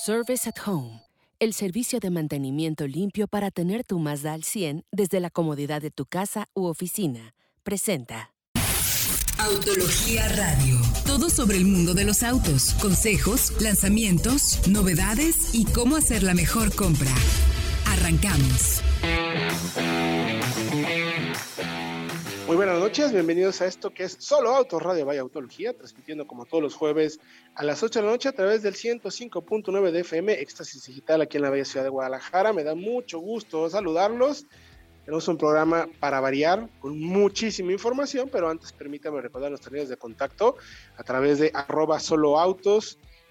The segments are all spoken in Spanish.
Service at Home, el servicio de mantenimiento limpio para tener tu Mazda al 100 desde la comodidad de tu casa u oficina. Presenta. Autología Radio. Todo sobre el mundo de los autos, consejos, lanzamientos, novedades y cómo hacer la mejor compra. Arrancamos. Muy buenas noches, bienvenidos a esto que es Solo Autos Radio Vaya Autología, transmitiendo como todos los jueves a las 8 de la noche a través del 105.9 de FM, Éxtasis Digital aquí en la bella ciudad de Guadalajara. Me da mucho gusto saludarlos. Tenemos un programa para variar con muchísima información, pero antes permítame recordar nuestras líneas de contacto a través de arroba solo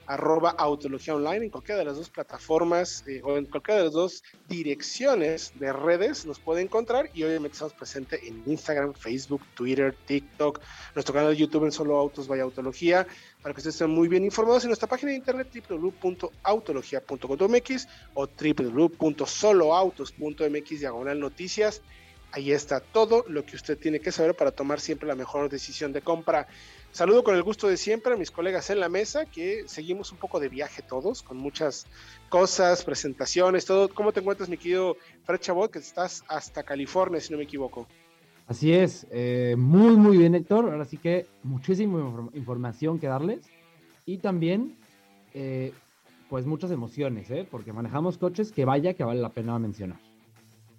arroba Autología Online en cualquiera de las dos plataformas eh, o en cualquiera de las dos direcciones de redes nos puede encontrar y obviamente estamos presentes en Instagram, Facebook, Twitter, TikTok, nuestro canal de YouTube en Solo Autos Vaya Autología, para que ustedes estén muy bien informados en nuestra página de internet www.autologia.com.mx o www.soloautos.mx diagonal noticias. Ahí está todo lo que usted tiene que saber para tomar siempre la mejor decisión de compra. Saludo con el gusto de siempre a mis colegas en la mesa, que seguimos un poco de viaje todos, con muchas cosas, presentaciones, todo. ¿Cómo te encuentras, mi querido Fred Chabot, que estás hasta California, si no me equivoco? Así es, eh, muy, muy bien, Héctor. Ahora sí que muchísima información que darles. Y también, eh, pues muchas emociones, ¿eh? porque manejamos coches que vaya que vale la pena mencionar.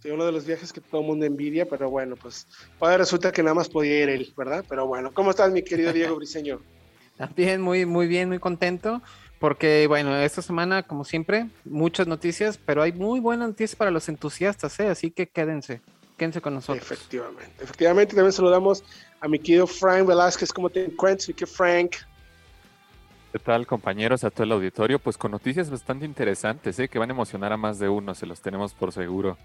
Sí, uno de los viajes que todo el mundo envidia, pero bueno, pues ahora resulta que nada más podía ir él, ¿verdad? Pero bueno, ¿cómo estás, mi querido Diego Briseño? También muy, muy bien, muy contento, porque bueno, esta semana, como siempre, muchas noticias, pero hay muy buenas noticias para los entusiastas, ¿eh? Así que quédense, quédense con nosotros. Efectivamente, efectivamente, también saludamos a mi querido Frank Velázquez, ¿cómo te encuentras, mi querido Frank? ¿Qué tal, compañeros, a todo el auditorio? Pues con noticias bastante interesantes, ¿eh? Que van a emocionar a más de uno, se los tenemos por seguro.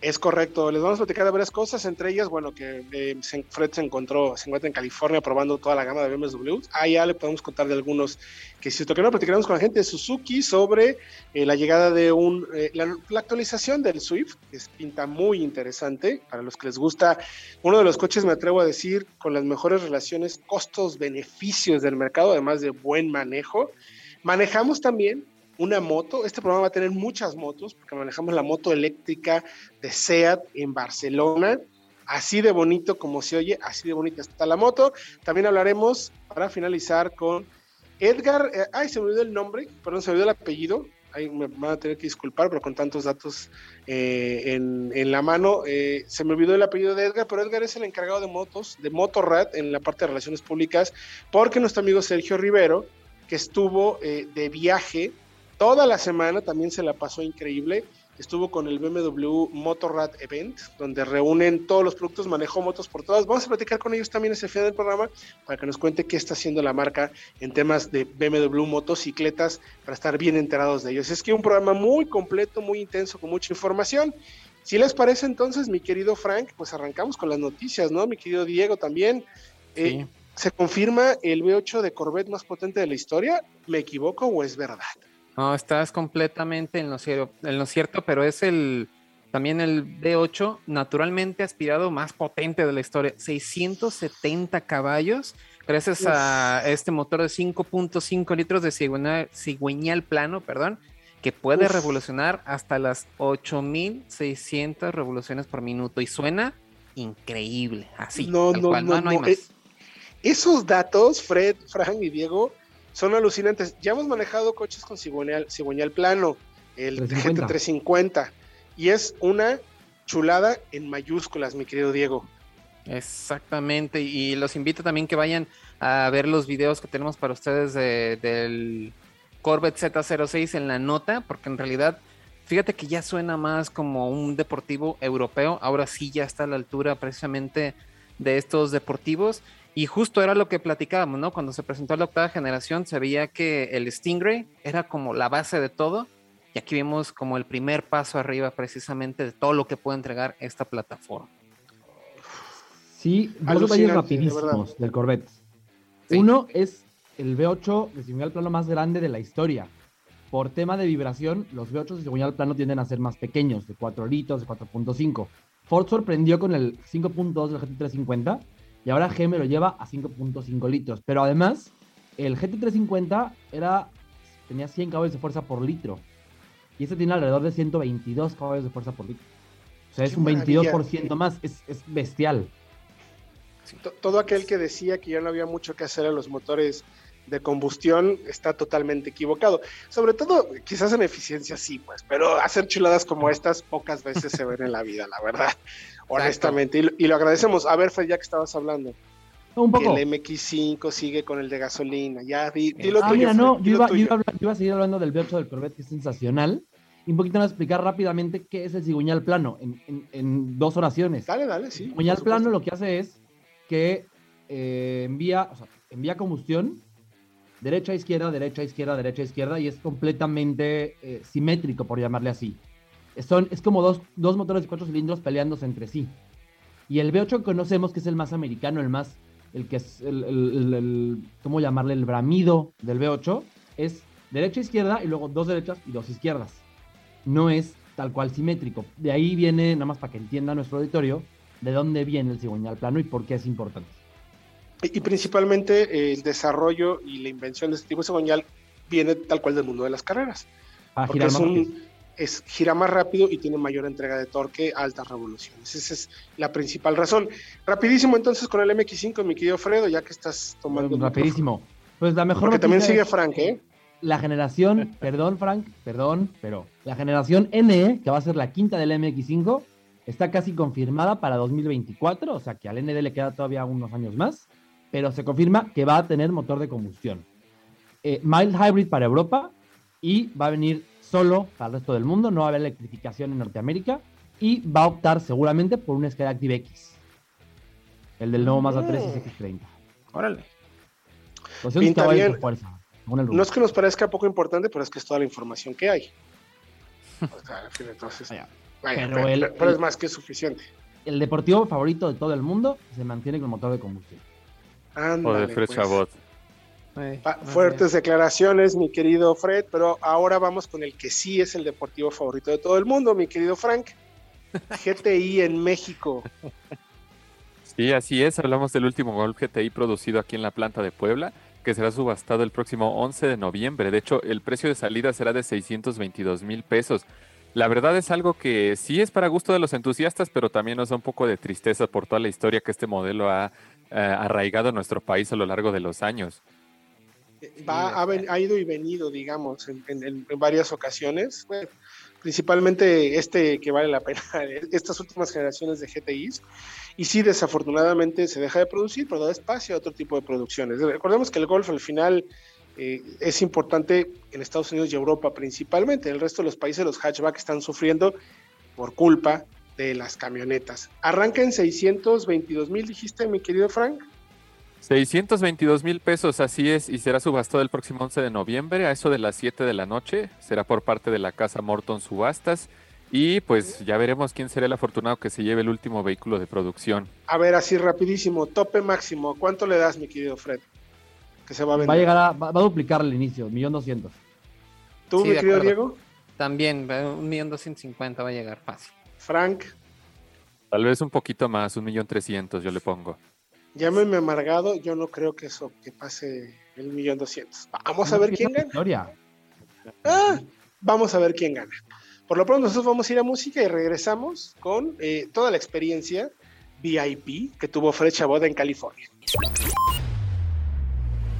Es correcto, les vamos a platicar de varias cosas, entre ellas, bueno, que eh, Fred se encontró, se encuentra en California probando toda la gama de BMW. Ahí ya le podemos contar de algunos que si toca, platicaremos con la gente de Suzuki sobre eh, la llegada de un, eh, la, actualización del Swift, que es, pinta muy interesante para los que les gusta. Uno de los coches, me atrevo a decir, con las mejores relaciones costos-beneficios del mercado, además de buen manejo. Manejamos también una moto. Este programa va a tener muchas motos, porque manejamos la moto eléctrica de SEAT en Barcelona. Así de bonito como se oye, así de bonita está la moto. También hablaremos, para finalizar, con Edgar. Eh, ay, se me olvidó el nombre, perdón, se me olvidó el apellido. Ahí me van a tener que disculpar, pero con tantos datos eh, en, la mano, eh, se me olvidó el apellido de Edgar, pero Edgar es el encargado de motos, de Motorrad en la parte de relaciones públicas, porque nuestro amigo Sergio Rivero, que estuvo de viaje Toda la semana también se la pasó increíble. Estuvo con el BMW Motorrad Event, donde reúnen todos los productos, manejó motos por todas. Vamos a platicar con ellos también ese final del programa para que nos cuente qué está haciendo la marca en temas de BMW motocicletas para estar bien enterados de ellos. Es que un programa muy completo, muy intenso, con mucha información. Si les parece entonces, mi querido Frank, pues arrancamos con las noticias, ¿no? Mi querido Diego también. Eh, ¿Se confirma el V8 de Corvette más potente de la historia? ¿Me equivoco o es verdad? No, estás completamente en lo, cierto, en lo cierto, pero es el también el V8 naturalmente aspirado más potente de la historia. 670 caballos, gracias a este motor de 5.5 litros de cigüeñal, plano, perdón, que puede revolucionar hasta las 8600 revoluciones por minuto y suena increíble, así. No, no, no, no, hay más. Eh, esos datos, Fred, Frank y Diego, son alucinantes. Ya hemos manejado coches con cigüeñal, cigüeñal plano, el GT350, y es una chulada en mayúsculas, mi querido Diego. Exactamente, y los invito también que vayan a ver los videos que tenemos para ustedes del Corvette Z06 en la nota, porque en realidad, fíjate que ya suena más como un deportivo europeo, ahora sí ya está a la altura precisamente de estos deportivos. Y justo era lo que platicábamos, ¿no? Cuando se presentó la octava generación, se veía que el Stingray era como la base de todo. Y aquí vimos como el primer paso arriba precisamente de todo lo que puede entregar esta plataforma. Sí, dos detalles rapidísimos del Corvette. Uno es el V8 de cigüeñal plano más grande de la historia. Por tema de vibración, los V8 de cigüeñal plano tienden a ser más pequeños, de 4 litros, de 4.5. Ford sorprendió con el 5.2 del GT350 y ahora GM lo lleva a 5.5 litros. Pero además, el GT350 era tenía 100 caballos de fuerza por litro. Y este tiene alrededor de 122 caballos de fuerza por litro. O sea, es un 22% más, es, es bestial. todo aquel que decía que ya no había mucho que hacer a los motores de combustión está totalmente equivocado. Sobre todo, quizás en eficiencia sí, pues, pero hacer chuladas como estas pocas veces se ven en la vida, la verdad, honestamente. Y, lo agradecemos. A ver, Fred, ya que estabas hablando. Un poco. el MX5 sigue con el de gasolina. Ya, di, dilo ah, Mira, no, yo iba, a seguir hablando del V8 del Corvette, que es sensacional. Y un poquito a explicar rápidamente qué es el cigüeñal plano en, dos oraciones. Dale, dale, sí. El cigüeñal plano lo que hace es que eh, envía, o sea, envía combustión derecha, izquierda, derecha, izquierda, derecha, izquierda, y es completamente eh, simétrico, por llamarle así. Son, es como dos, dos, motores de cuatro cilindros peleándose entre sí. Y el V8 que conocemos, que es el más americano, el más, el que es el, el, ¿cómo llamarle? El bramido del V8, es derecha, izquierda, y luego dos derechas y dos izquierdas. No es tal cual simétrico. De ahí viene, nada más para que entienda nuestro auditorio, de dónde viene el cigüeñal plano y por qué es importante. Y, principalmente eh, el desarrollo y la invención de este tipo de cigüeñal viene tal cual del mundo de las carreras. Ah, porque es un, es, gira más rápido y tiene mayor entrega de torque a altas revoluciones. Esa es la principal razón. Rapidísimo entonces con el MX5, mi querido Fredo, ya que estás tomando... rapidísimo. Pues la mejor... Porque también sigue Frank, ¿eh? La generación, perdón Frank, perdón, pero la generación NE, que va a ser la quinta del MX5, está casi confirmada para 2024, o sea que al ND le queda todavía unos años más pero se confirma que va a tener motor de combustión. Eh, mild hybrid para Europa y va a venir solo para el resto del mundo, no va a haber electrificación en Norteamérica y va a optar seguramente por un Skyactiv X, el del nuevo Mazda 3 y X30. Órale. Pues Pinta bien. Fuerza, no es que nos parezca poco importante, pero es que es toda la información que hay. Entonces, pero, es más que suficiente. El deportivo favorito de todo el mundo se mantiene con motor de combustión o de Fred pues. Fuertes declaraciones, mi querido Fred, pero ahora vamos con el que sí es el deportivo favorito de todo el mundo, mi querido Frank. GTI en México. Sí, así es. Hablamos del último Golf GTI producido aquí en la planta de Puebla, que será subastado el próximo 11 de noviembre. De hecho, el precio de salida será de 622 mil pesos. La verdad es algo que sí es para gusto de los entusiastas, pero también nos da un poco de tristeza por toda la historia que este modelo ha eh, arraigado en nuestro país a lo largo de los años. Ha, ido y venido, digamos, en, varias ocasiones. principalmente este que vale la pena, estas últimas generaciones de GTIs. Y sí, desafortunadamente se deja de producir, pero da espacio a otro tipo de producciones. Recordemos que el Golf al final eh, es importante en Estados Unidos y Europa principalmente. En el resto de los países los hatchback están sufriendo por culpa de las camionetas. Arranca en 622 mil, dijiste, mi querido Frank. 622 mil pesos, así es, y será subastado el próximo 11 de noviembre a eso de las 7 de la noche. Será por parte de la casa Morton Subastas. Y pues ya veremos quién será el afortunado que se lleve el último vehículo de producción. A ver, así rapidísimo, tope máximo. ¿Cuánto le das, mi querido Fred? Que se va a vender. Va a llegar a, va, a duplicar el inicio, millón doscientos. ¿Tú, mi querido Diego? También, un millón doscientos cincuenta va a llegar fácil. Frank. Tal vez un poquito más, un millón trescientos yo le pongo. Llámeme amargado, yo no creo que eso, que pase el millón doscientos. Vamos a ver quién gana. Ah, vamos a ver quién gana. Por lo pronto nosotros vamos a ir a música y regresamos con eh, toda la experiencia VIP que tuvo Fred Chabot en California.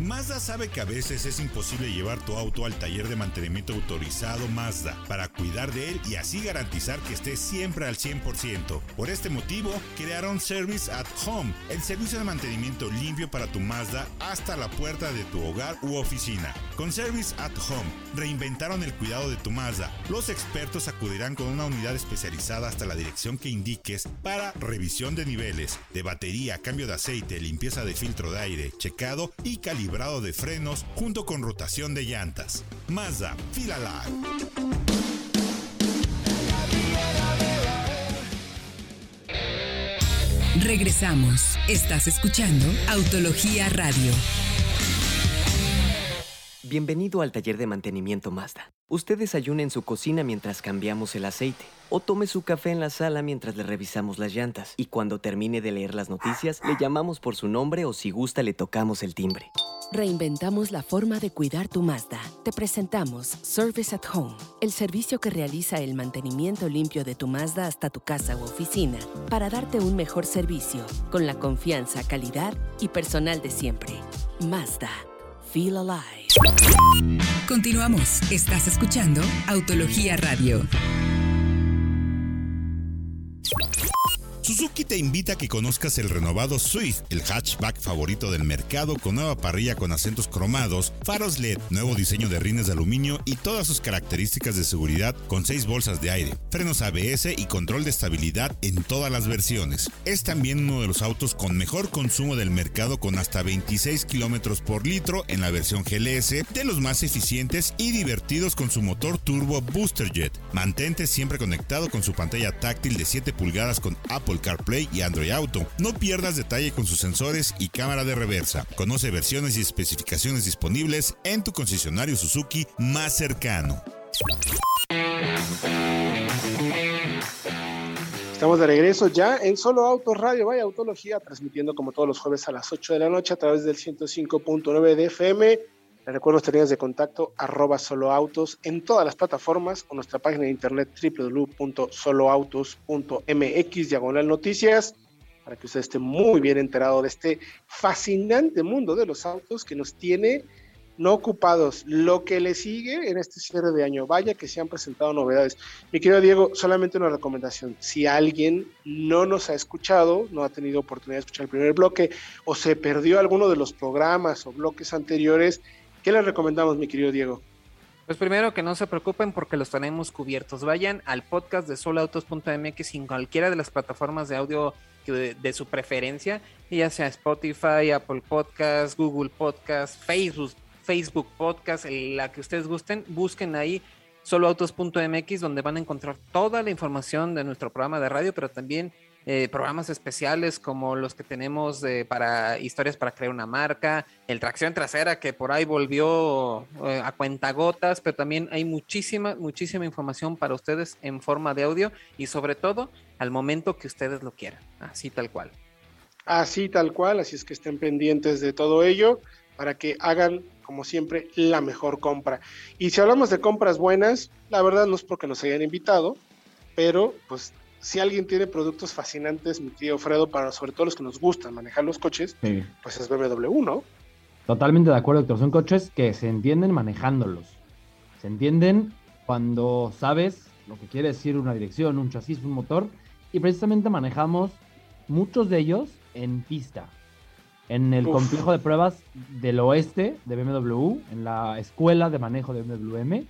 Mazda sabe que a veces es imposible llevar tu auto al taller de mantenimiento autorizado Mazda para cuidar de él y así garantizar que esté siempre al 100%. Por este motivo, crearon Service at Home, el servicio de mantenimiento limpio para tu Mazda hasta la puerta de tu hogar u oficina. Con Service at Home, reinventaron el cuidado de tu Mazda. Los expertos acudirán con una unidad especializada hasta la dirección que indiques para revisión de niveles, de batería, cambio de aceite, limpieza de filtro de aire, checado y calibración de frenos junto con rotación de llantas. Mazda, Filala. Regresamos. Estás escuchando Autología Radio. Bienvenido al taller de mantenimiento Mazda. Usted desayuna en su cocina mientras cambiamos el aceite o tome su café en la sala mientras le revisamos las llantas. Y cuando termine de leer las noticias, le llamamos por su nombre o si gusta le tocamos el timbre. Reinventamos la forma de cuidar tu Mazda. Te presentamos Service at Home, el servicio que realiza el mantenimiento limpio de tu Mazda hasta tu casa u oficina para darte un mejor servicio con la confianza, calidad y personal de siempre. Mazda. Feel alive. Continuamos. Estás escuchando Autología Radio. Suzuki te invita a que conozcas el renovado Swift, el hatchback favorito del mercado con nueva parrilla con acentos cromados, faros LED, nuevo diseño de rines de aluminio y todas sus características de seguridad con seis bolsas de aire, frenos ABS y control de estabilidad en todas las versiones. Es también uno de los autos con mejor consumo del mercado con hasta 26 kilómetros por litro en la versión GLS, de los más eficientes y divertidos con su motor turbo Booster Jet. Mantente siempre conectado con su pantalla táctil de 7 pulgadas con Apple CarPlay y Android Auto. No pierdas detalle con sus sensores y cámara de reversa. Conoce versiones y especificaciones disponibles en tu concesionario Suzuki más cercano. Estamos de regreso ya en Solo Autos Radio, vaya Autología, transmitiendo como todos los jueves a las 8 de la noche a través del 105.9 de FM. Les recuerdo las líneas de contacto arroba soloautos en todas las plataformas o nuestra página de internet www.soloautos.mx diagonal noticias para que usted esté muy bien enterado de este fascinante mundo de los autos que nos tiene no ocupados. Lo que le sigue en este cierre de año, vaya que se han presentado novedades. Mi querido Diego, solamente una recomendación. Si alguien no nos ha escuchado, no ha tenido oportunidad de escuchar el primer bloque o se perdió alguno de los programas o bloques anteriores, ¿Qué les recomendamos, mi querido Diego? Pues primero que no se preocupen porque los tenemos cubiertos. Vayan al podcast de solautos.mx en cualquiera de las plataformas de audio de, su preferencia, ya sea Spotify, Apple Podcast, Google Podcast, Facebook, Facebook Podcast, la que ustedes gusten, busquen ahí soloautos.mx donde van a encontrar toda la información de nuestro programa de radio, pero también eh, programas especiales como los que tenemos para historias para crear una marca, el tracción trasera que por ahí volvió eh, a cuentagotas, pero también hay muchísima, muchísima información para ustedes en forma de audio y sobre todo al momento que ustedes lo quieran, así tal cual. Así tal cual, así es que estén pendientes de todo ello para que hagan, como siempre, la mejor compra. Y si hablamos de compras buenas, la verdad no es porque nos hayan invitado, pero pues si alguien tiene productos fascinantes, mi tío Fredo, para sobre todo los que nos gustan manejar los coches, pues es BMW, ¿no? Totalmente de acuerdo, doctor. Son coches que se entienden manejándolos. Se entienden cuando sabes lo que quiere decir una dirección, un chasis, un motor. Y precisamente manejamos muchos de ellos en pista. En el complejo de pruebas del oeste de BMW, en la escuela de manejo de BMW,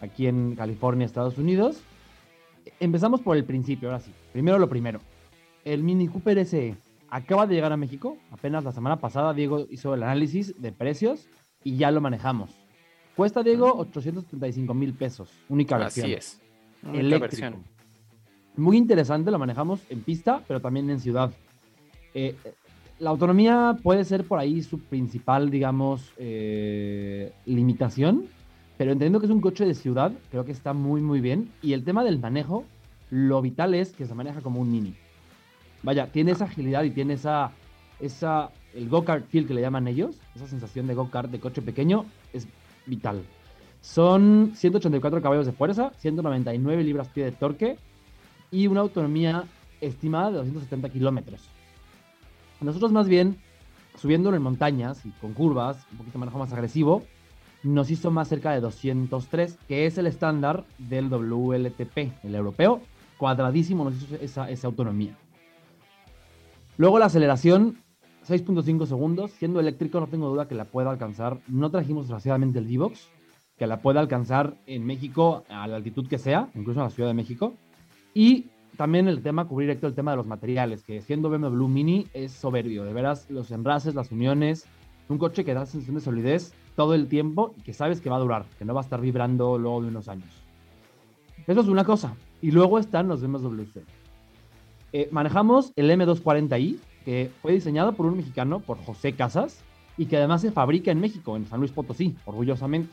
aquí en California, Estados Unidos empezamos por el principio, ahora sí. Primero lo primero. El Mini Cooper SE acaba de llegar a México. Apenas la semana pasada Diego hizo el análisis de precios y ya lo manejamos. Cuesta, Diego, 835 mil pesos. Única versión. Así es. Única Versión. Muy interesante, lo manejamos en pista, pero también en ciudad. Eh, la autonomía puede ser por ahí su principal, digamos, eh, limitación pero entendiendo que es un coche de ciudad, creo que está muy, muy bien. Y el tema del manejo, lo vital es que se maneja como un mini. Vaya, tiene esa agilidad y tiene esa, esa el go-kart feel que le llaman ellos, esa sensación de go-kart de coche pequeño, es vital. Son 184 caballos de fuerza, 199 libras-pie de torque y una autonomía estimada de 270 kilómetros. Nosotros más bien, subiéndolo en montañas y con curvas, un poquito manejo más agresivo, nos hizo más cerca de 203, que es el estándar del WLTP, el europeo. Cuadradísimo nos hizo esa, autonomía. Luego la aceleración, 6.5 segundos. Siendo eléctrico, no tengo duda que la pueda alcanzar. No trajimos desgraciadamente el D-Box, que la pueda alcanzar en México a la altitud que sea, incluso en la Ciudad de México. Y también el tema, cubrir directo el tema de los materiales, que siendo BMW Mini es soberbio. De veras, los enraces, las uniones, un coche que da sensación de solidez todo el tiempo y que sabes que va a durar, que no va a estar vibrando luego de unos años. Eso es una cosa. Y luego están los BMW eh, manejamos el M240i, que fue diseñado por un mexicano, por José Casas, y que además se fabrica en México, en San Luis Potosí, orgullosamente.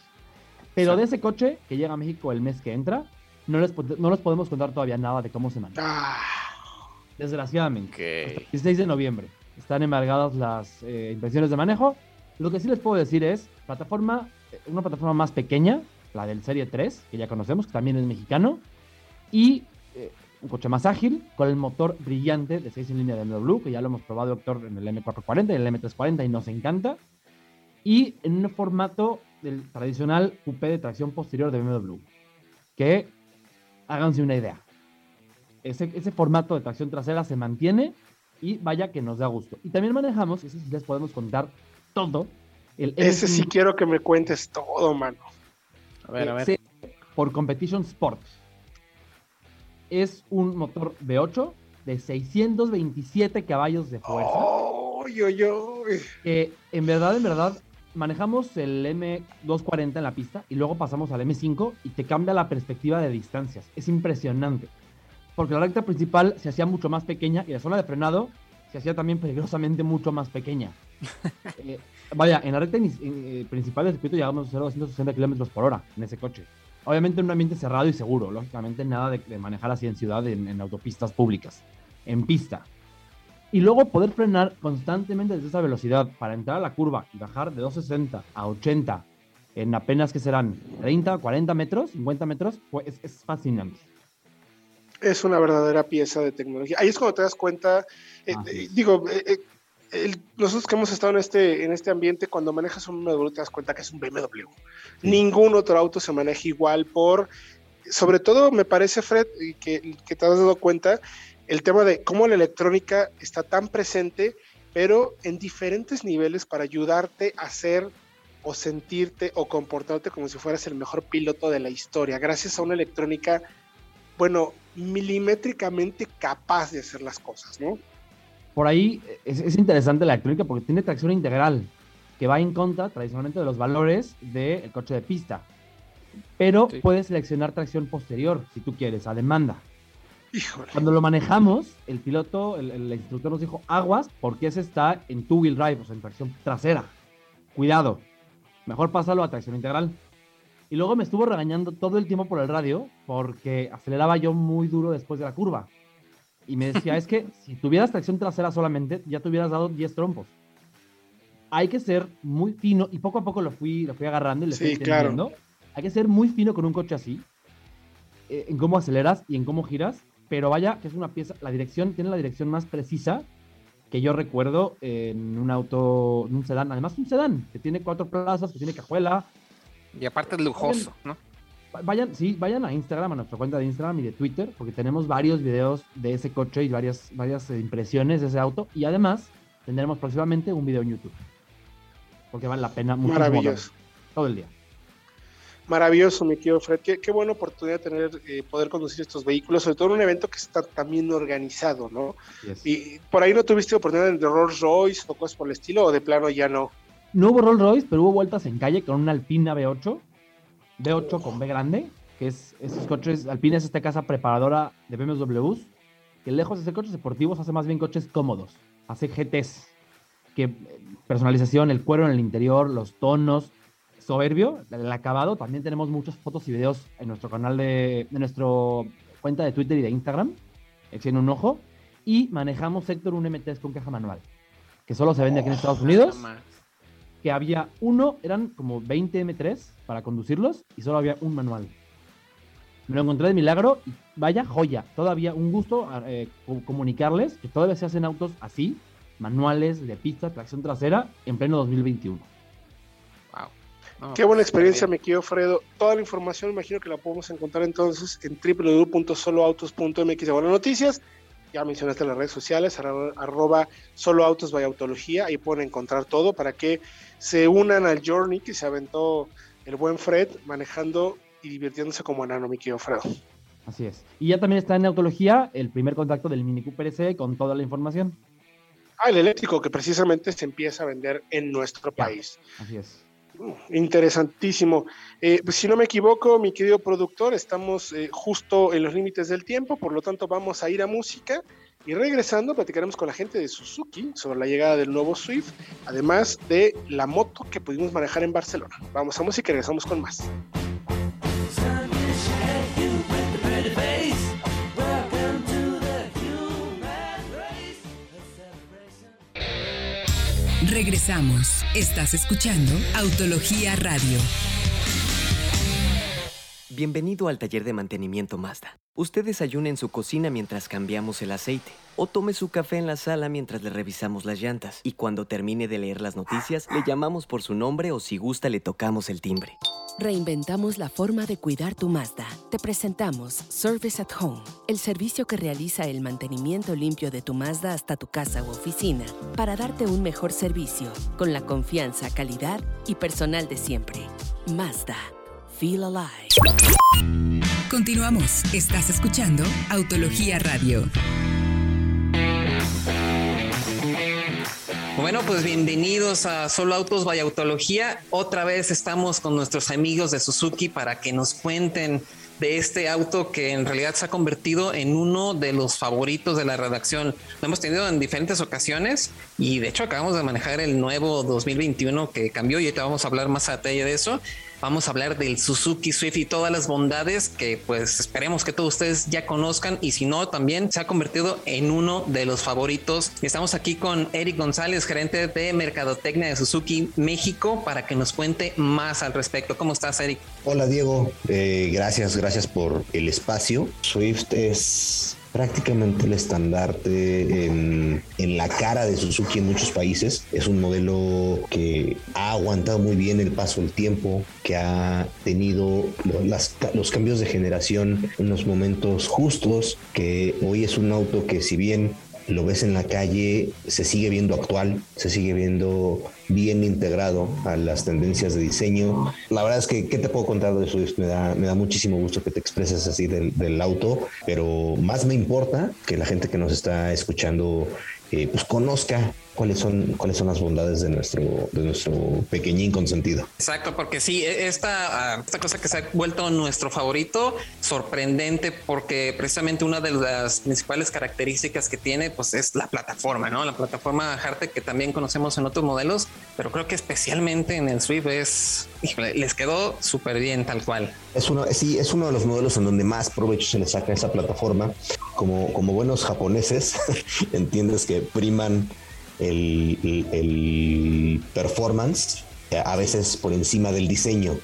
Pero de ese coche que llega a México el mes que entra, no les, no les podemos contar todavía nada de cómo se maneja. Ah. Desgraciadamente. el 16 de noviembre. Están embargadas las eh, impresiones de manejo Lo que sí les puedo decir es, plataforma, una plataforma más pequeña, la del Serie 3, que ya conocemos, que también es mexicano, y eh, un coche más ágil, con el motor brillante de 6 en línea de BMW, que ya lo hemos probado, doctor, en el M440 y el M340 y nos encanta, y en un formato del tradicional coupé de tracción posterior de BMW, que háganse una idea. Ese, ese formato de tracción trasera se mantiene y vaya que nos da gusto. Y también manejamos, ese sí les podemos contar todo. El ese sí quiero que me cuentes todo, mano. A ver, a ver. Por Competition Sport. Es un motor V8 de 627 caballos de fuerza. Oh, yo, yo. Que en verdad, en verdad, manejamos el M240 en la pista y luego pasamos al M5 y te cambia la perspectiva de distancias. Es impresionante. Porque la recta principal se hacía mucho más pequeña y la zona de frenado se hacía también peligrosamente mucho más pequeña. Eh, vaya, en la recta eh, principal del circuito llegamos a 0 260 kilómetros por hora en ese coche. Obviamente en un ambiente cerrado y seguro, lógicamente nada de, manejar así en ciudad, en, autopistas públicas, en pista. Y luego poder frenar constantemente desde esa velocidad para entrar a la curva y bajar de 260 a 80 en apenas que serán 30, 40 metros, 50 metros, pues es fascinante es una verdadera pieza de tecnología. Ahí es cuando te das cuenta, eh, eh, digo, eh, nosotros que hemos estado en este, en este ambiente, cuando manejas un BMW te das cuenta que es un BMW. Ningún otro auto se maneja igual por, sobre todo me parece, Fred, que, que te has dado cuenta, el tema de cómo la electrónica está tan presente, pero en diferentes niveles para ayudarte a ser o sentirte o comportarte como si fueras el mejor piloto de la historia, gracias a una electrónica, bueno, milimétricamente capaz de hacer las cosas, ¿no? Por ahí es, interesante la electrónica porque tiene tracción integral, que va en contra tradicionalmente de los valores del coche de pista. Pero puedes seleccionar tracción posterior si tú quieres, a demanda. Híjole. Cuando lo manejamos, el piloto, el, instructor nos dijo, aguas, porque ese está en two-wheel drive, o sea, en tracción trasera. Cuidado, mejor pásalo a tracción integral. Y luego me estuvo regañando todo el tiempo por el radio porque aceleraba yo muy duro después de la curva. Y me decía, es que si tuvieras tracción trasera solamente, ya te hubieras dado 10 trompos. Hay que ser muy fino, y poco a poco lo fui, lo fui agarrando y le sí, claro. Hay que ser muy fino con un coche así, eh, en cómo aceleras y en cómo giras, pero vaya que es una pieza, la dirección tiene la dirección más precisa que yo recuerdo en un auto, en un sedán, además un sedán, que tiene cuatro plazas, que tiene cajuela, y aparte es lujoso, ¿no? Vayan, sí, vayan a Instagram, a nuestra cuenta de Instagram y de Twitter, porque tenemos varios videos de ese coche y varias, varias eh, impresiones de ese auto. Y además, tendremos próximamente un video en YouTube. Porque vale la pena mucho. Maravilloso. Todo el día. Maravilloso, mi querido Fred. Qué, buena oportunidad tener, eh, poder conducir estos vehículos, sobre todo en un evento que está también organizado, ¿no? Y por ahí no tuviste oportunidad de Rolls Royce o cosas por el estilo, o de plano ya no. No hubo Rolls Royce, pero hubo vueltas en calle con una Alpina V8, V8 con B grande, que es esos coches, Alpina es esta casa preparadora de BMWs, que lejos de ser coches deportivos hace más bien coches cómodos, hace GTs, que personalización, el cuero en el interior, los tonos, soberbio, el acabado, también tenemos muchas fotos y videos en nuestro canal de, en nuestro cuenta de Twitter y de Instagram, echen un ojo, y manejamos Sector un M3 con caja manual, que solo se vende aquí en Estados Unidos que había uno, eran como 20 M3 para conducirlos y solo había un manual. Me lo encontré de milagro y vaya joya. Todavía un gusto eh, comunicarles que todavía se hacen autos así, manuales de pista, tracción trasera, en pleno 2021. Wow. Qué buena experiencia, me quiero, Fredo. Toda la información imagino que la podemos encontrar entonces en www.soloautos.mx de noticias ya mencionaste las redes sociales, arroba solo autos by autología, ahí pueden encontrar todo para que se unan al journey que se aventó el buen Fred manejando y divirtiéndose como enano, mi querido Fredo. Así es. Y ya también está en Autología el primer contacto del Mini Cooper S con toda la información. Ah, el eléctrico que precisamente se empieza a vender en nuestro país. Así es. Interesantísimo. Eh, pues, si no me equivoco, mi querido productor, estamos eh, justo en los límites del tiempo, por lo tanto vamos a ir a música y regresando platicaremos con la gente de Suzuki sobre la llegada del nuevo Swift, además de la moto que pudimos manejar en Barcelona. Vamos a música y regresamos con más. Regresamos. Estás escuchando Autología Radio. Bienvenido al taller de mantenimiento Mazda. Usted desayuna en su cocina mientras cambiamos el aceite. O tome su café en la sala mientras le revisamos las llantas. Y cuando termine de leer las noticias, le llamamos por su nombre o si gusta le tocamos el timbre. Reinventamos la forma de cuidar tu Mazda. Te presentamos Service at Home, el servicio que realiza el mantenimiento limpio de tu Mazda hasta tu casa u oficina para darte un mejor servicio con la confianza, calidad y personal de siempre. Mazda. Feel Alive. Continuamos. Estás escuchando Autología Radio. Bueno, pues bienvenidos a Solo Autos by Autología. Otra vez estamos con nuestros amigos de Suzuki para que nos cuenten de este auto que en realidad se ha convertido en uno de los favoritos de la redacción. Lo hemos tenido en diferentes ocasiones y de hecho acabamos de manejar el nuevo 2021 que cambió y ahorita vamos a hablar más a detalle de eso. Vamos a hablar del Suzuki Swift y todas las bondades que pues esperemos que todos ustedes ya conozcan y si no también se ha convertido en uno de los favoritos. Estamos aquí con Eric González, gerente de Mercadotecnia de Suzuki México para que nos cuente más al respecto. ¿Cómo estás Eric? Hola Diego, eh, gracias, gracias por el espacio. Swift es prácticamente el estandarte en, la cara de Suzuki en muchos países. Es un modelo que ha aguantado muy bien el paso del tiempo, que ha tenido los cambios de generación en los momentos justos, que hoy es un auto que si bien lo ves en la calle, se sigue viendo actual, se sigue viendo bien integrado a las tendencias de diseño. La verdad es que, ¿qué te puedo contar de eso? Me da, me da muchísimo gusto que te expreses así del, del auto, pero más me importa que la gente que nos está escuchando eh, pues conozca cuáles son, cuáles son las bondades de nuestro, de nuestro pequeñín consentido. Exacto, porque sí, e, esta, ah, esta cosa que se ha vuelto nuestro favorito, sorprendente, porque precisamente una de las principales características que tiene, pues es la plataforma, ¿no? La plataforma Harte que también conocemos en otros modelos, pero creo que especialmente en el Swift es, les quedó súper bien tal cual. Es uno, sí, es uno de los modelos en donde más provecho se le saca a esa plataforma. Como, como buenos japoneses, entiendes que priman el, performance a veces por encima del diseño.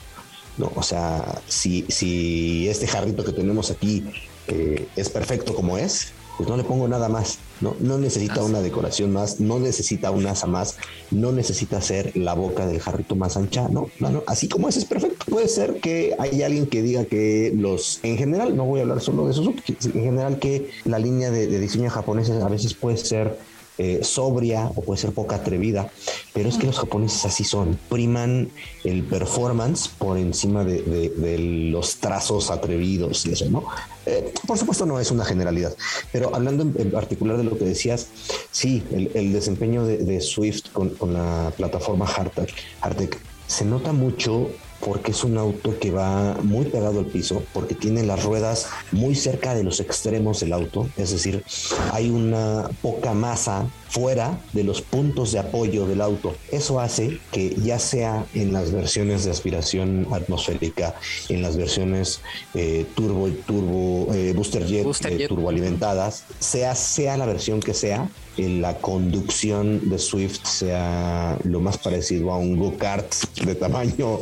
¿no? O sea, si, si este jarrito que tenemos aquí eh, es perfecto como es, pues no le pongo nada más. No, no necesita una decoración más, no necesita un asa más, no necesita hacer la boca del jarrito más ancha. No, no, no, así como es, es perfecto. Puede ser que hay alguien que diga que los, en general, no voy a hablar solo de eso, en general que la línea de, de diseño japonesa a veces puede ser eh, sobria o puede ser poca atrevida, pero es que los japoneses así son, priman el performance por encima de, los trazos atrevidos y eso, ¿no? Eh, por supuesto no es una generalidad, pero hablando en, particular de lo que decías, sí, el, desempeño de, Swift con, la plataforma Hardtech se nota mucho porque es un auto que va muy pegado al piso, porque tiene las ruedas muy cerca de los extremos del auto, es decir, hay una poca masa fuera de los puntos de apoyo del auto. Eso hace que ya sea en las versiones de aspiración atmosférica, en las versiones eh, turbo, turbo, eh, booster jet, eh, turboalimentadas, sea, sea la versión que sea, la conducción de Swift sea lo más parecido a un go-kart de tamaño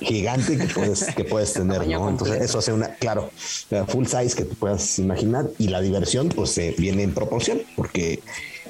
gigante que puedes, que puedes tener, ¿no? Entonces eso hace una, claro, full size que te puedas imaginar y la diversión pues viene en proporción porque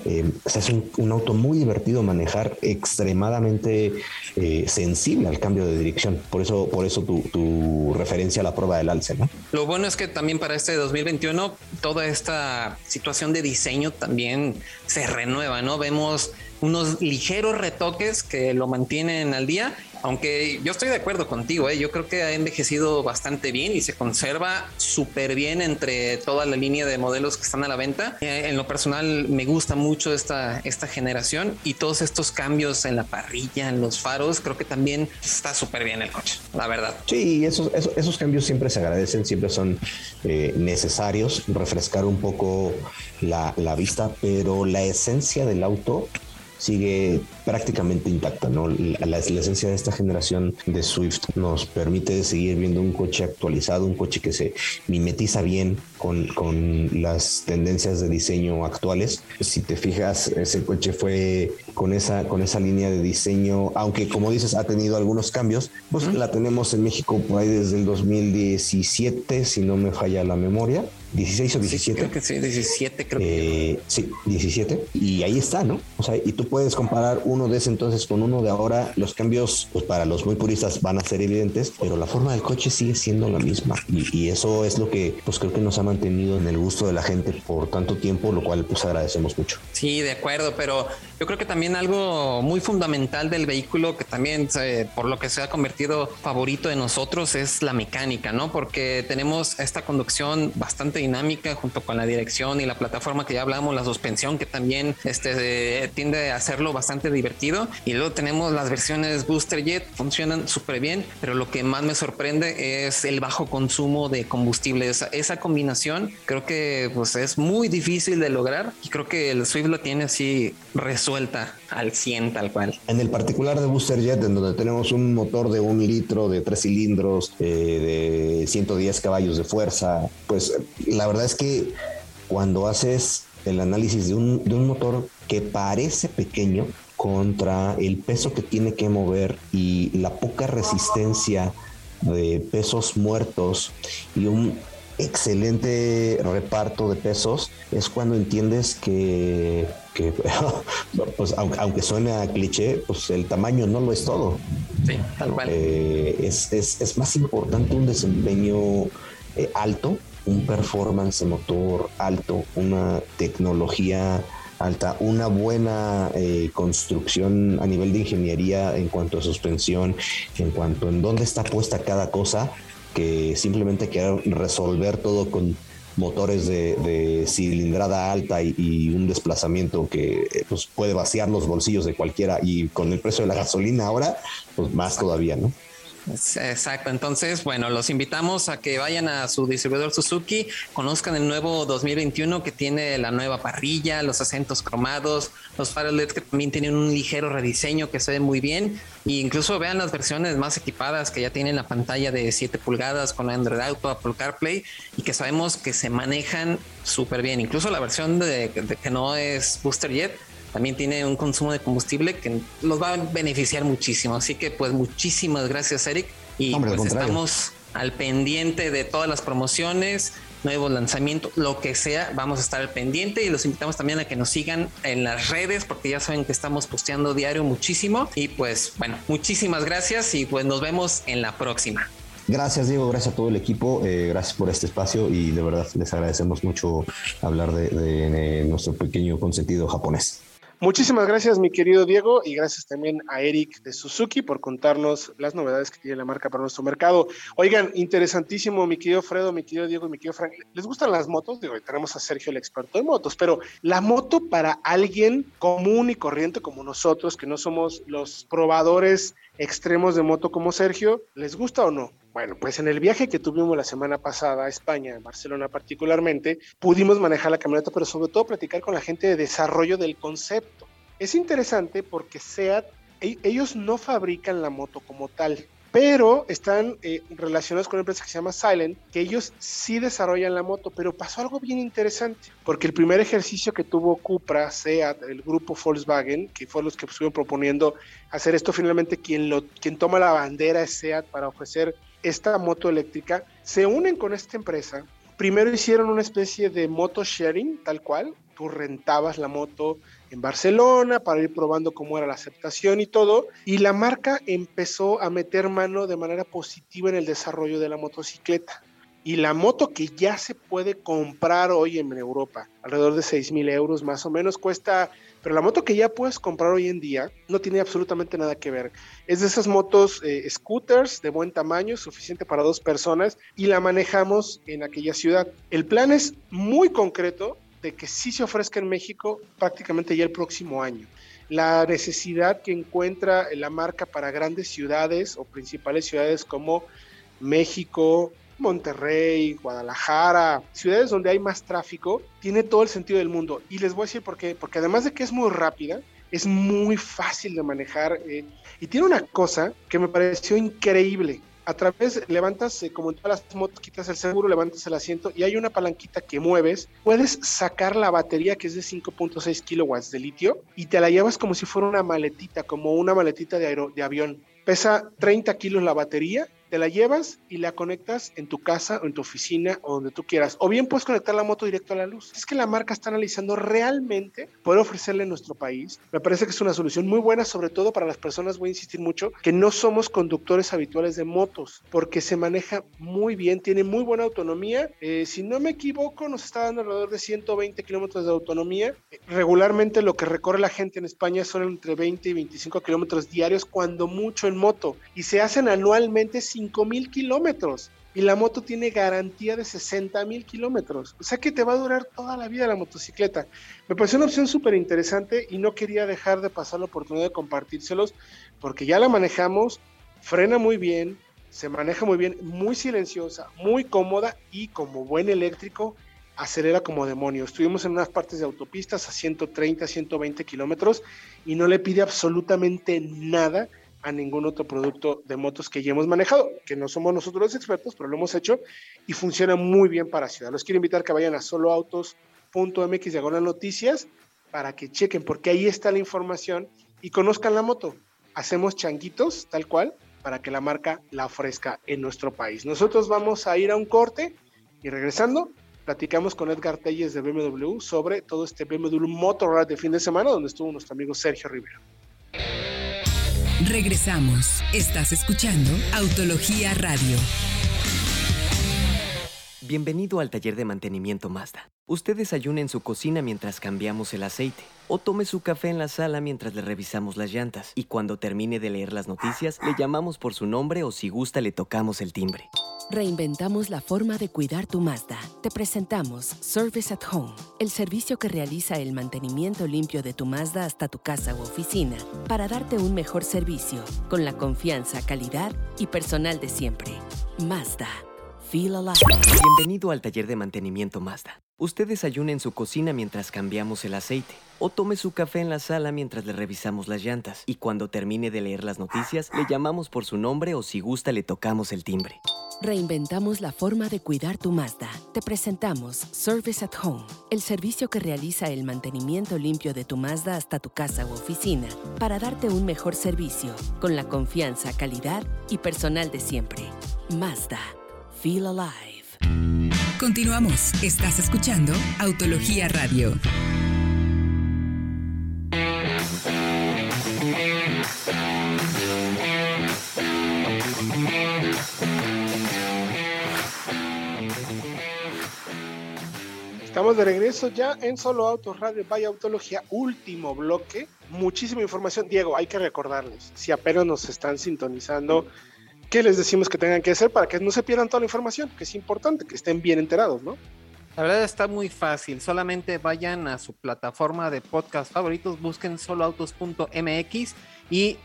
eh, es un, auto muy divertido manejar, extremadamente eh, sensible al cambio de dirección. Por eso, por eso tu, referencia a la prueba del alce. ¿no? Lo bueno es que también para este 2021 toda esta situación de diseño también se renueva, ¿no? Vemos unos ligeros retoques que lo mantienen al día aunque yo estoy de acuerdo contigo, ¿eh? yo creo que ha envejecido bastante bien y se conserva súper bien entre toda la línea de modelos que están a la venta. Eh, en lo personal me gusta mucho esta, esta generación y todos estos cambios en la parrilla, en los faros, creo que también está súper bien el coche, la verdad. Sí, esos, esos, cambios siempre se agradecen, siempre son eh, necesarios, refrescar un poco la, la vista, pero la esencia del auto sigue prácticamente intacta, ¿no? La, la, esencia de esta generación de Swift nos permite seguir viendo un coche actualizado, un coche que se mimetiza bien con, con las tendencias de diseño actuales. Si te fijas, ese coche fue con esa, con esa línea de diseño, aunque como dices, ha tenido algunos cambios, pues la tenemos en México por ahí desde el 2017, si no me falla la memoria. 16 o 17. creo que sí, 17 creo eh, Sí, 17. Y ahí está, ¿no? O sea, y tú puedes comparar uno de ese entonces con uno de ahora. Los cambios, pues para los muy puristas van a ser evidentes, pero la forma del coche sigue siendo la misma. Y, y, eso es lo que, pues creo que nos ha mantenido en el gusto de la gente por tanto tiempo, lo cual pues agradecemos mucho. Sí, de acuerdo, pero yo creo que también algo muy fundamental del vehículo, que también por lo que se ha convertido favorito de nosotros, es la mecánica, ¿no? Porque tenemos esta conducción bastante dinámica junto con la dirección y la plataforma que ya hablamos, la suspensión que también este, tiende a hacerlo bastante divertido. Y luego tenemos las versiones Booster Jet, funcionan súper bien, pero lo que más me sorprende es el bajo consumo de combustible. Esa, esa combinación creo que pues, es muy difícil de lograr y creo que el Swift lo tiene así resuelta al 100 tal cual. En el particular de Booster Jet, en donde tenemos un motor de un litro, de tres cilindros, eh, de 110 caballos de fuerza, pues la verdad es que cuando haces el análisis de un, de un motor que parece pequeño contra el peso que tiene que mover y la poca resistencia de pesos muertos y un excelente reparto de pesos, es cuando entiendes que, pues, aunque, suene a cliché, pues el tamaño no lo es todo. Sí, tal cual. Eh, es, es, es, más importante un desempeño eh, alto un performance motor alto, una tecnología alta, una buena eh, construcción a nivel de ingeniería en cuanto a suspensión, en cuanto en dónde está puesta cada cosa, que simplemente querer resolver todo con motores de, cilindrada alta y, un desplazamiento que pues, puede vaciar los bolsillos de cualquiera y con el precio de la gasolina ahora, pues más todavía, ¿no? Exacto, entonces, bueno, los invitamos a que vayan a su distribuidor Suzuki, conozcan el nuevo 2021 que tiene la nueva parrilla, los acentos cromados, los faros LED que también tienen un ligero rediseño que se ve muy bien, e incluso vean las versiones más equipadas que ya tienen la pantalla de 7 pulgadas con Android Auto, Apple CarPlay y que sabemos que se manejan súper bien, incluso la versión de, de que no es Booster Jet también tiene un consumo de combustible que nos va a beneficiar muchísimo. Así que pues muchísimas gracias Eric y pues estamos al pendiente de todas las promociones, nuevos lanzamientos, lo que sea, vamos a estar al pendiente y los invitamos también a que nos sigan en las redes porque ya saben que estamos posteando diario muchísimo y pues bueno, muchísimas gracias y pues nos vemos en la próxima. Gracias Diego, gracias a todo el equipo, eh, gracias por este espacio y de verdad les agradecemos mucho hablar de nuestro pequeño consentido japonés. Muchísimas gracias, mi querido Diego, y gracias también a Eric de Suzuki por contarnos las novedades que tiene la marca para nuestro mercado. Oigan, interesantísimo, mi querido Fredo, mi querido Diego y mi querido Frank. ¿Les gustan las motos? Digo, tenemos a Sergio, el experto en motos, pero la moto para alguien común y corriente como nosotros, que no somos los probadores extremos de moto como Sergio, ¿les gusta o no? Bueno, pues en el viaje que tuvimos la semana pasada a España, en Barcelona particularmente, pudimos manejar la camioneta, pero sobre todo platicar con la gente de desarrollo del concepto. Es interesante porque SEAT, e-, ellos no fabrican la moto como tal, pero están eh, relacionados con una empresa que se llama Silent, que ellos sí desarrollan la moto, pero pasó algo bien interesante, porque el primer ejercicio que tuvo Cupra, SEAT, el grupo Volkswagen, que fue los que estuvieron proponiendo hacer esto, finalmente quien, quien toma la bandera es SEAT para ofrecer esta moto eléctrica, se unen con esta empresa. Primero hicieron una especie de moto sharing, tal cual. Tú rentabas la moto en Barcelona para ir probando cómo era la aceptación y todo. Y la marca empezó a meter mano de manera positiva en el desarrollo de la motocicleta. Y la moto que ya se puede comprar hoy en Europa, alrededor de 6 mil euros más o menos, cuesta pero la moto que ya puedes comprar hoy en día no tiene absolutamente nada que ver. Es de esas motos eh, scooters de buen tamaño, suficiente para dos personas, y la manejamos en aquella ciudad. El plan es muy concreto de que sí se ofrezca en México prácticamente ya el próximo año. La necesidad que encuentra la marca para grandes ciudades o principales ciudades como México, Monterrey, Guadalajara, ciudades donde hay más tráfico, tiene todo el sentido del mundo. Y les voy a decir por qué, porque además de que es muy rápida, es muy fácil de manejar eh, y tiene una cosa que me pareció increíble. A través, levantas, eh, como en todas las motos, quitas el seguro, levantas el asiento y hay una palanquita que mueves. Puedes sacar la batería que es de 5.6 kilowatts de litio y te la llevas como si fuera una maletita, como una maletita de, de avión. Pesa 30 kilos la batería te la llevas y la conectas en tu casa o en tu oficina o donde tú quieras. O bien puedes conectar la moto directo a la luz. Es que la marca está analizando realmente poder ofrecerle en nuestro país. Me parece que es una solución muy buena, sobre todo para las personas, voy a insistir mucho, que no somos conductores habituales de motos, porque se maneja muy bien, tiene muy buena autonomía. Eh, si no me equivoco, nos está dando alrededor de 120 kilómetros de autonomía. regularmente lo que recorre la gente en España son entre 20 y 25 kilómetros diarios, cuando mucho en moto. Y se hacen anualmente mil kilómetros y la moto tiene garantía de 60 mil kilómetros. O sea que te va a durar toda la vida la motocicleta. Me pareció una opción súper interesante y no quería dejar de pasar la oportunidad de compartírselos porque ya la manejamos, frena muy bien, se maneja muy bien, muy silenciosa, muy cómoda y como buen eléctrico acelera como demonio. Estuvimos en unas partes de autopistas a 130, 120 kilómetros y no le pide absolutamente nada a ningún otro producto de motos que ya hemos manejado, que no somos nosotros los expertos, pero lo hemos hecho y funciona muy bien para ciudad. Los quiero invitar que vayan a soloautos.mx diagonal noticias para que chequen, porque ahí está la información y conozcan la moto. Hacemos changuitos, tal cual, para que la marca la ofrezca en nuestro país. Nosotros vamos a ir a un corte y regresando, platicamos con Edgar Telles de BMW sobre todo este BMW Motorrad de fin de semana, donde estuvo nuestro amigo Sergio Rivera. Regresamos. Estás escuchando Autología Radio. Bienvenido al taller de mantenimiento Mazda. Usted desayuna en su cocina mientras cambiamos el aceite, o tome su café en la sala mientras le revisamos las llantas, y cuando termine de leer las noticias, le llamamos por su nombre o si gusta le tocamos el timbre. Reinventamos la forma de cuidar tu Mazda. Te presentamos Service at Home, el servicio que realiza el mantenimiento limpio de tu Mazda hasta tu casa u oficina para darte un mejor servicio con la confianza, calidad y personal de siempre. Mazda. Feel alive. Bienvenido al taller de mantenimiento Mazda. Usted desayuna en su cocina mientras cambiamos el aceite, o tome su café en la sala mientras le revisamos las llantas, y cuando termine de leer las noticias, le llamamos por su nombre o si gusta le tocamos el timbre. Reinventamos la forma de cuidar tu Mazda. Te presentamos Service at Home, el servicio que realiza el mantenimiento limpio de tu Mazda hasta tu casa u oficina para darte un mejor servicio con la confianza, calidad y personal de siempre. Mazda. Feel alive. Continuamos. Estás escuchando Autología Radio. De regreso ya en Solo Autos Radio Vaya Autología, último bloque. Muchísima información. Diego, hay que recordarles, si apenas nos están sintonizando, ¿qué les decimos que tengan que hacer para que no se pierdan toda la información? Que es importante, que estén bien enterados, ¿no? La verdad está muy fácil, solamente vayan a su plataforma de podcast favoritos, busquen soloautos.mx y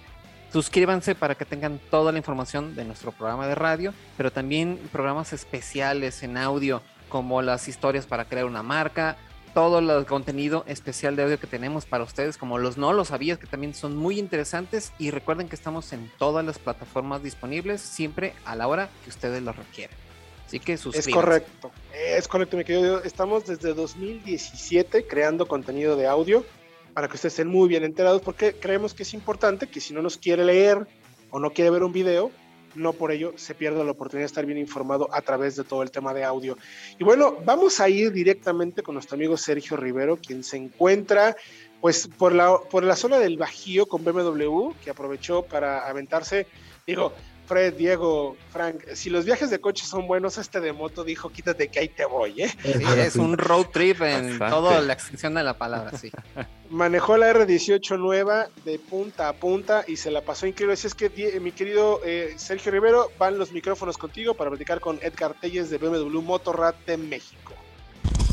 suscríbanse para que tengan toda la información de nuestro programa de radio, pero también programas especiales en audio como las historias para crear una marca, todo el contenido especial de audio que tenemos para ustedes, como los no lo sabías, que también son muy interesantes. Y recuerden que estamos en todas las plataformas disponibles, siempre a la hora que ustedes lo requieran. Así que suscríbanse. Es correcto, es correcto, mi querido. Estamos desde 2017 creando contenido de audio para que ustedes estén muy bien enterados, porque creemos que es importante que si no nos quiere leer o no quiere ver un video, no por ello se pierde la oportunidad de estar bien informado a través de todo el tema de audio. Y bueno, vamos a ir directamente con nuestro amigo Sergio Rivero, quien se encuentra pues por la, por la zona del Bajío con BMW, que aprovechó para aventarse, digo, Fred, Diego, Frank, si los viajes de coche son buenos, este de moto dijo, quítate que ahí te voy, ¿eh? es un road trip en toda la extensión de la palabra, sí. Manejó la R18 nueva de punta a punta y se la pasó increíble. Así es que, mi querido eh, Sergio Rivero, van los micrófonos contigo para platicar con Edgar Telles de BMW Motorrad de México.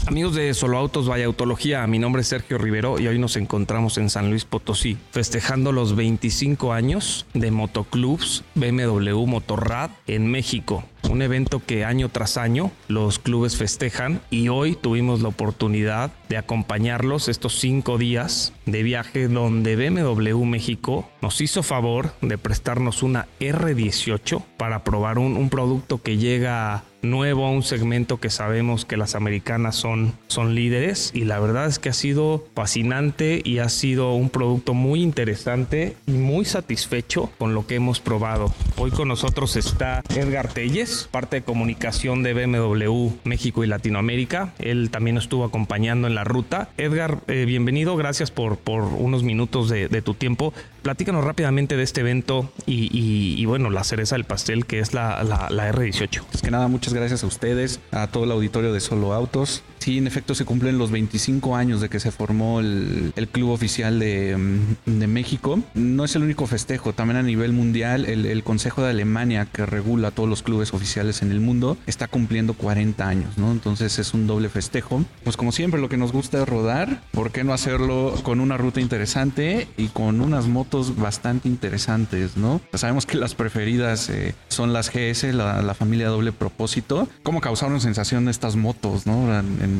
Amigos de Solo Autos Vaya Autología, mi nombre es Sergio Rivero y hoy nos encontramos en San Luis Potosí, festejando los 25 años de motoclubs BMW Motorrad en México. Un evento que año tras año los clubes festejan y hoy tuvimos la oportunidad de acompañarlos estos cinco días de viaje donde BMW México nos hizo favor de prestarnos una R18 para probar un, un producto que llega nuevo a un segmento que sabemos que las americanas son, son líderes y la verdad es que ha sido fascinante y ha sido un producto muy interesante y muy satisfecho con lo que hemos probado. Hoy con nosotros está Edgar Telles, parte de comunicación de BMW México y Latinoamérica. Él también estuvo acompañando en la ruta. Edgar, eh, bienvenido, gracias por, por unos minutos de, de tu tiempo. Platícanos rápidamente de este evento y, bueno, la cereza del pastel que es la, la, R18. Es que nada, muchas gracias a ustedes, a todo el auditorio de Solo Autos. Sí, en efecto se cumplen los 25 años de que se formó el, Club Oficial mm, de, México. No es el único festejo, también a nivel mundial el, Consejo de Alemania que regula todos los clubes oficiales en el mundo está cumpliendo 40 años, ¿no? Entonces es un doble festejo. Pues como siempre lo que nos gusta es rodar, ¿por qué no hacerlo con una ruta interesante y con unas motos bastante interesantes, ¿no? Sabemos que las preferidas eh, son las GS, la, familia doble propósito. ¿Cómo causaron sensación estas motos, ¿no?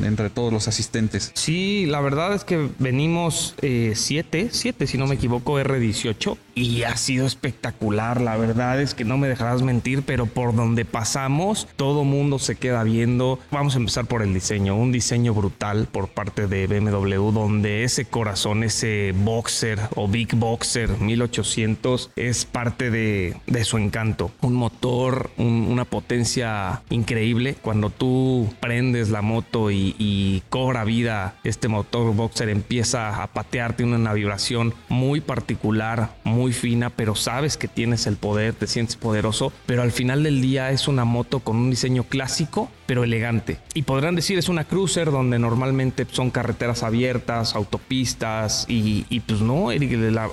Entre todos los asistentes. Sí, la verdad es que venimos 7, eh, 7 si no me equivoco, R18 y ha sido espectacular. La verdad es que no me dejarás mentir, pero por donde pasamos, todo mundo se queda viendo. Vamos a empezar por el diseño, un diseño brutal por parte de BMW, donde ese corazón, ese boxer o big boxer 1800 es parte de, su encanto. Un motor, una potencia increíble. Cuando tú prendes la moto y, cobra vida, este motor Boxer empieza a patearte una vibración muy particular, muy fina, pero sabes que tienes el poder, te sientes poderoso. Pero al final del día es una moto con un diseño clásico, pero elegante. Y podrán decir es una cruiser donde normalmente son carreteras abiertas, autopistas y, y pues no,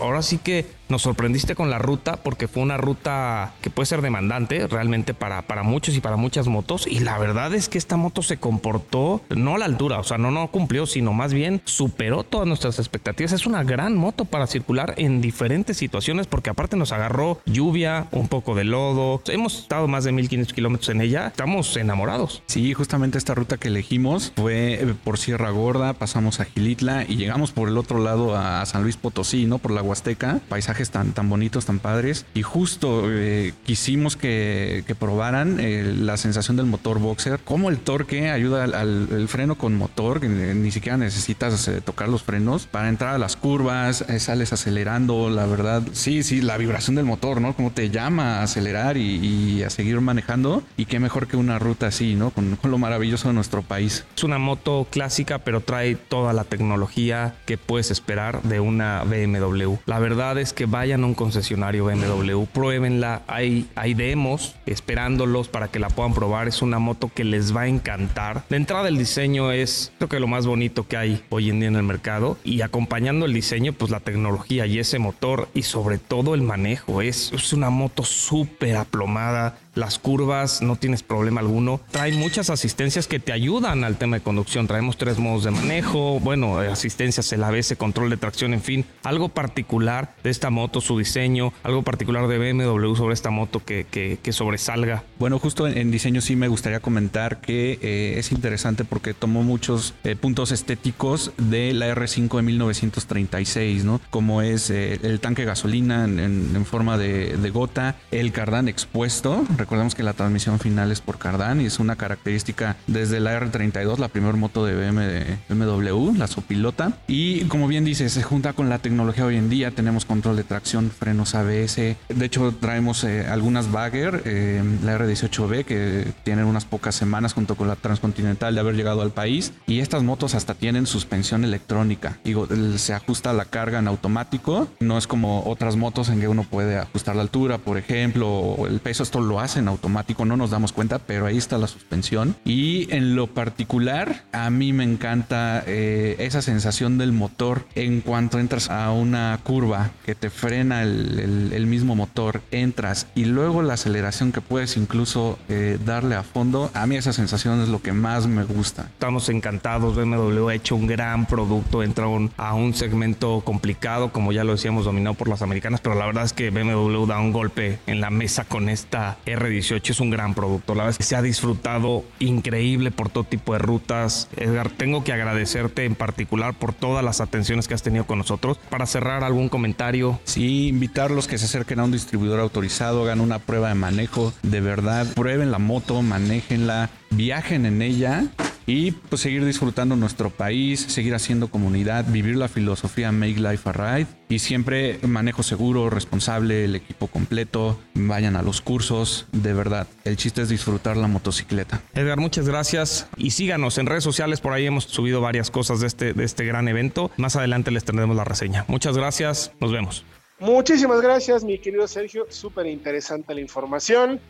ahora sí que nos sorprendiste con la ruta porque fue una ruta que puede ser demandante realmente para, para muchos y para muchas motos. Y la verdad es que esta moto se comportó no a la altura, o sea, no, no cumplió, sino más bien superó todas nuestras expectativas. Es una gran moto para circular en diferentes situaciones porque aparte nos agarró lluvia, un poco de lodo. Hemos estado más de 1500 kilómetros en ella. Estamos enamorados. Sí, justamente esta ruta que elegimos fue eh, por Sierra Gorda, pasamos a Gilitla y llegamos por el otro lado a San Luis Potosí, ¿no? Por la Huasteca. Paisaje tan, tan bonitos, tan padres. Y justo eh, quisimos que, que probaran eh, la sensación del motor boxer, cómo el torque ayuda al, freno con motor, que ni siquiera necesitas eh, tocar los frenos para entrar a las curvas, sales acelerando, la verdad. Sí, sí, la vibración del motor, ¿no? Como te llama a acelerar y, a seguir manejando. Y qué mejor que una ruta así, ¿no? Con, con lo maravilloso de nuestro país. Es una moto clásica, pero trae toda la tecnología que puedes esperar de una BMW. La verdad es que vayan a un concesionario BMW, pruébenla, hay, hay demos esperándolos para que la puedan probar, es una moto que les va a encantar. De entrada el diseño es creo que lo más bonito que hay hoy en día en el mercado. Y acompañando el diseño pues la tecnología y ese motor y sobre todo el manejo, es, es una moto súper aplomada, las curvas, no tienes problema alguno. Trae muchas asistencias que te ayudan al tema de conducción. Traemos tres modos de manejo, bueno, asistencias, el ABS, control de tracción, en fin, algo particular de esta moto, su diseño, algo particular de BMW sobre esta moto que, que, sobresalga. Bueno, justo en, diseño sí me gustaría comentar que eh, es interesante porque tomó muchos eh, puntos estéticos de la R5 de 1936, ¿no? Como es eh, el tanque de gasolina en, forma de, de, gota, el cardán expuesto, Recordemos que la transmisión final es por Cardán y es una característica desde la R32, la primera moto de BMW, la sopilota. Y como bien dices, se junta con la tecnología hoy en día. Tenemos control de tracción, frenos ABS. De hecho, traemos eh, algunas Bagger, eh, la R18B, que tienen unas pocas semanas junto con la Transcontinental de haber llegado al país. Y estas motos hasta tienen suspensión electrónica. Digo, se ajusta la carga en automático. No es como otras motos en que uno puede ajustar la altura, por ejemplo, o el peso. Esto lo hace hace en automático, no nos damos cuenta, pero ahí está la suspensión. Y en lo particular, a mí me encanta eh, esa sensación del motor en cuanto entras a una curva que te frena el, mismo motor, entras y luego la aceleración que puedes incluso eh, darle a fondo. A mí esa sensación es lo que más me gusta. Estamos encantados, BMW ha hecho un gran producto, entra a un segmento complicado, como ya lo decíamos, dominado por las americanas, pero la verdad es que BMW da un golpe en la mesa con esta R18, es un gran producto. La verdad es que se ha disfrutado increíble por todo tipo de rutas. Edgar, tengo que agradecerte en particular por todas las atenciones que has tenido con nosotros. Para cerrar, algún comentario. Sí, invitarlos que se acerquen a un distribuidor autorizado, hagan una prueba de manejo, de verdad, prueben la moto, manéjenla, viajen en ella y pues seguir disfrutando nuestro país, seguir haciendo comunidad, vivir la filosofía Make Life a Ride. Y siempre manejo seguro, responsable, el equipo completo, vayan a los cursos, de verdad, el chiste es disfrutar la motocicleta. Edgar, muchas gracias. Y síganos en redes sociales, por ahí hemos subido varias cosas de este, de este gran evento, más adelante les tendremos la reseña. Muchas gracias, nos vemos. Muchísimas gracias, mi querido Sergio, súper interesante la información,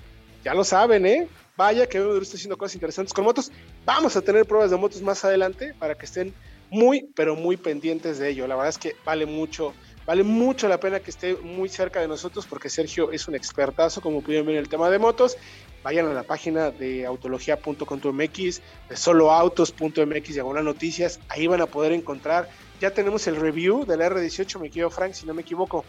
ya lo saben, ¿eh? Vaya que BMW está haciendo cosas interesantes con motos. Vamos a tener pruebas de motos más adelante para que estén muy, pero muy pendientes de ello. La verdad es que vale mucho, vale mucho la pena que esté muy cerca de nosotros porque Sergio es un expertazo, como pudieron ver en el tema de motos. Vayan a la página de autología.com.mx, de soloautos.mx, diagonal noticias. Ahí van a poder encontrar. Ya tenemos el review del R18, me quiero Frank, si no me equivoco.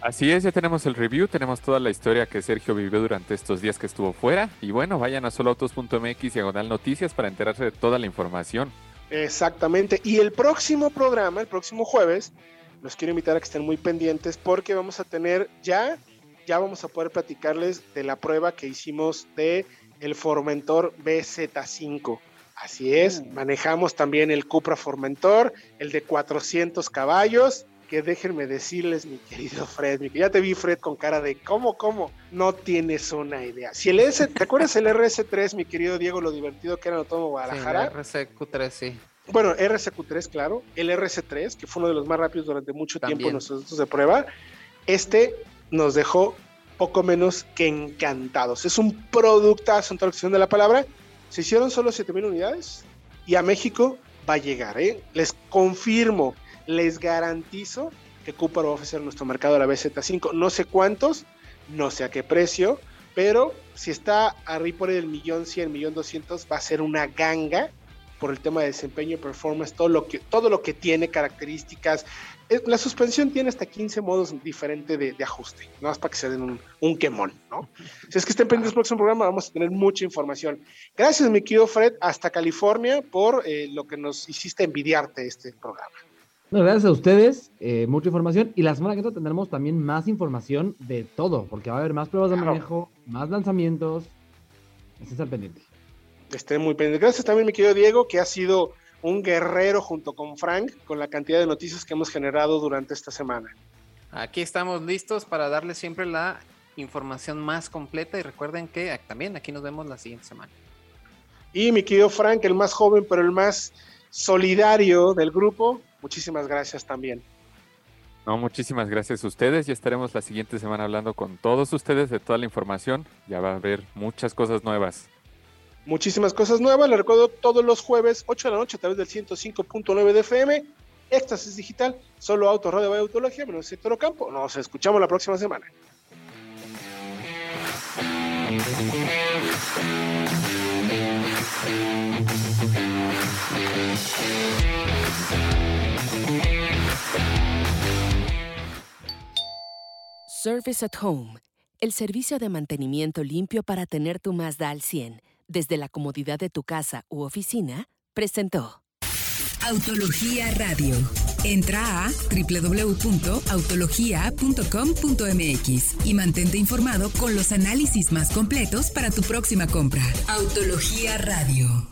Así es, ya tenemos el review, tenemos toda la historia que Sergio vivió durante estos días que estuvo fuera. Y bueno, vayan a soloautos.mx diagonal noticias para enterarse de toda la información. Exactamente. Y el próximo programa, el próximo jueves, los quiero invitar a que estén muy pendientes porque vamos a tener ya, ya vamos a poder platicarles de la prueba que hicimos de el Formentor BZ5. Así es, mm. manejamos también el Cupra Formentor, el de 400 caballos que déjenme decirles, mi querido Fred, mi, ya te vi Fred con cara de ¿cómo, cómo? No tienes una idea. Si el S, ¿te acuerdas el RS3, mi querido Diego, lo divertido que era en Autónomo Guadalajara? Sí, el RSQ3, sí. Bueno, RSQ3, claro, el RS3, que fue uno de los más rápidos durante mucho tiempo en nuestros datos de prueba, este nos dejó poco menos que encantados. Es un productazo en toda la de la palabra. Se hicieron solo 7000 unidades y a México va a llegar, ¿eh? Les confirmo les garantizo que Cooper va a ofrecer nuestro mercado a la BZ5. No sé cuántos, no sé a qué precio, pero si está arriba por el millón cien, millón doscientos, va a ser una ganga por el tema de desempeño performance, todo lo que, todo lo que tiene características. La suspensión tiene hasta 15 modos diferentes de, ajuste, no más para que se den un, un quemón, ¿no? Si es que estén pendientes del próximo programa, vamos a tener mucha información. Gracias, mi querido Fred, hasta California, por eh, lo que nos hiciste envidiarte este programa gracias a ustedes, eh, mucha información. Y la semana que viene tendremos también más información de todo, porque va a haber más pruebas de manejo, más lanzamientos. Estén al pendiente. Estén muy pendientes. Gracias también, mi querido Diego, que ha sido un guerrero junto con Frank con la cantidad de noticias que hemos generado durante esta semana. Aquí estamos listos para darles siempre la información más completa y recuerden que también aquí nos vemos la siguiente semana. Y mi querido Frank, el más joven, pero el más solidario del grupo, muchísimas gracias también. No, muchísimas gracias a ustedes. Ya estaremos la siguiente semana hablando con todos ustedes de toda la información. Ya va a haber muchas cosas nuevas. Muchísimas cosas nuevas. Les recuerdo todos los jueves, 8 de la noche, a través del 105.9 de FM. Éxtasis Digital, solo Auto Radio y Autología, menos sector campo. Nos escuchamos la próxima semana. Service at Home, el servicio de mantenimiento limpio para tener tu Mazda al 100 desde la comodidad de tu casa u oficina, presentó. Autología Radio. Entra a www.autologia.com.mx y mantente informado con los análisis más completos para tu próxima compra. Autología Radio.